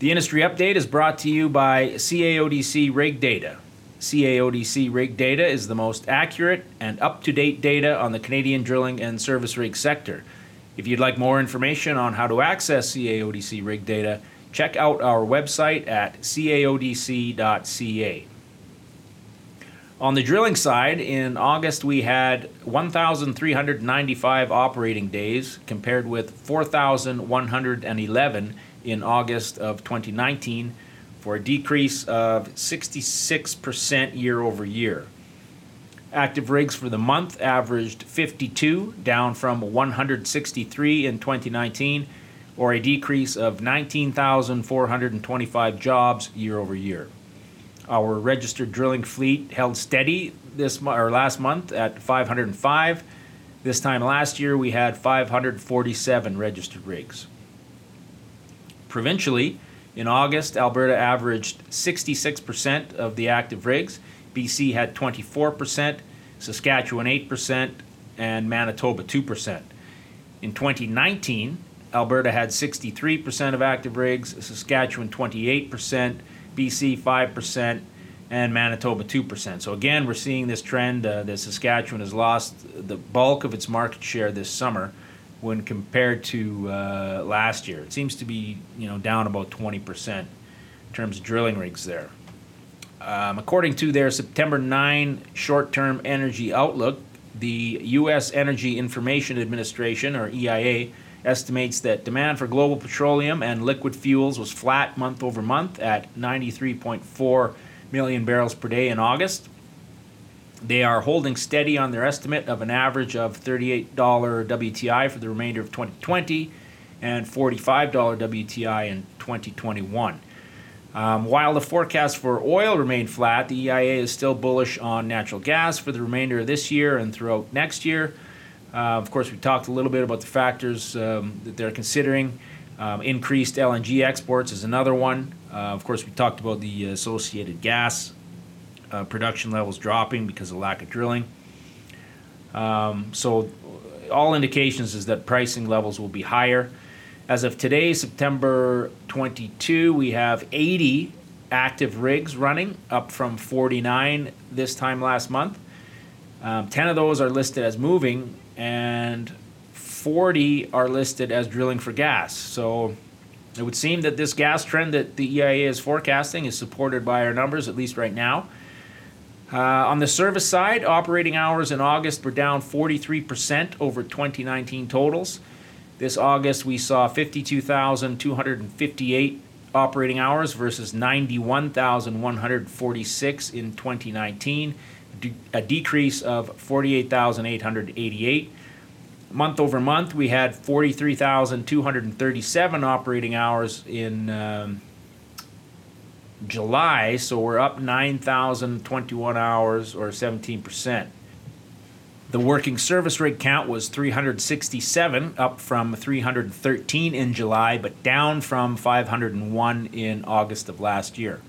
The industry update is brought to you by CAODC Rig Data. CAODC Rig Data is the most accurate and up to date data on the Canadian drilling and service rig sector. If you'd like more information on how to access CAODC Rig Data, check out our website at caodc.ca. On the drilling side, in August we had 1,395 operating days compared with 4,111 in August of 2019 for a decrease of 66% year over year. Active rigs for the month averaged 52, down from 163 in 2019, or a decrease of 19,425 jobs year over year. Our registered drilling fleet held steady this or last month at 505. This time last year we had 547 registered rigs. Provincially, in August, Alberta averaged 66% of the active rigs. BC had 24%, Saskatchewan 8%, and Manitoba 2%. In 2019, Alberta had 63% of active rigs, Saskatchewan 28%, BC 5%, and Manitoba 2%. So again, we're seeing this trend uh, that Saskatchewan has lost the bulk of its market share this summer when compared to uh, last year. It seems to be you know down about 20% in terms of drilling rigs there. Um, according to their September 9 short-term energy outlook, the U.S. Energy Information Administration, or EIA, estimates that demand for global petroleum and liquid fuels was flat month over month at 93.4 million barrels per day in August. They are holding steady on their estimate of an average of $38 WTI for the remainder of 2020 and $45 WTI in 2021. Um, while the forecast for oil remained flat, the EIA is still bullish on natural gas for the remainder of this year and throughout next year. Uh, of course, we talked a little bit about the factors um, that they're considering. Um, increased LNG exports is another one. Uh, of course, we talked about the associated gas uh, production levels dropping because of lack of drilling. Um, so, all indications is that pricing levels will be higher. As of today, September 22, we have 80 active rigs running, up from 49 this time last month. Um, 10 of those are listed as moving, and 40 are listed as drilling for gas. So it would seem that this gas trend that the EIA is forecasting is supported by our numbers, at least right now. Uh, on the service side, operating hours in August were down 43% over 2019 totals. This August, we saw 52,258 operating hours versus 91,146 in 2019 a decrease of 48,888. Month over month, we had 43,237 operating hours in um, July, so we're up 9,021 hours or 17%. The working service rig count was 367, up from 313 in July, but down from 501 in August of last year.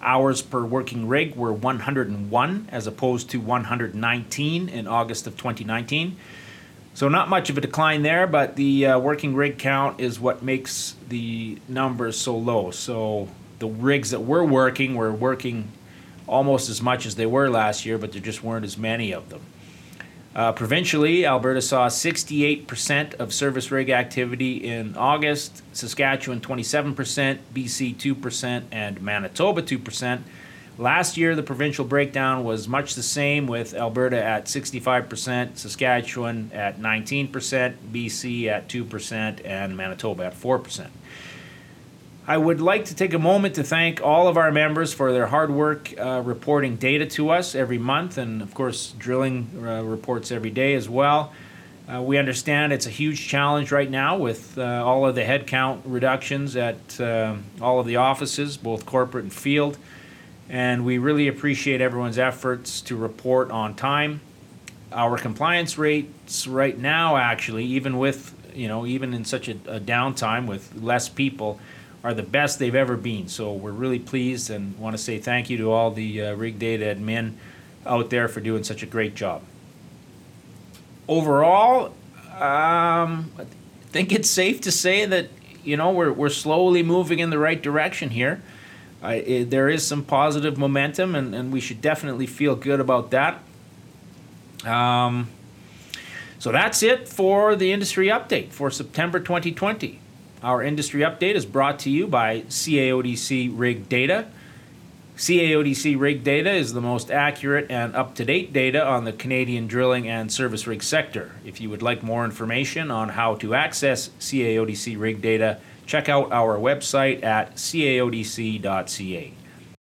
Hours per working rig were 101 as opposed to 119 in August of 2019. So, not much of a decline there, but the uh, working rig count is what makes the numbers so low. So, the rigs that were working were working almost as much as they were last year, but there just weren't as many of them. Uh, provincially, Alberta saw 68% of service rig activity in August, Saskatchewan 27%, BC 2%, and Manitoba 2%. Last year, the provincial breakdown was much the same, with Alberta at 65%, Saskatchewan at 19%, BC at 2%, and Manitoba at 4%. I would like to take a moment to thank all of our members for their hard work uh, reporting data to us every month, and of course, drilling uh, reports every day as well. Uh, we understand it's a huge challenge right now with uh, all of the headcount reductions at uh, all of the offices, both corporate and field, and we really appreciate everyone's efforts to report on time. Our compliance rates right now, actually, even with you know, even in such a, a downtime with less people, are the best they've ever been. So we're really pleased and want to say thank you to all the uh, rig data admin out there for doing such a great job. Overall, um, I think it's safe to say that you know, we're, we're slowly moving in the right direction here. I, i there is some positive momentum, and, and we should definitely feel good about that. Um, so that's it for the industry update for September 2020. Our industry update is brought to you by CAODC Rig Data. CAODC rig data is the most accurate and up to date data on the Canadian drilling and service rig sector. If you would like more information on how to access CAODC rig data, check out our website at caodc.ca.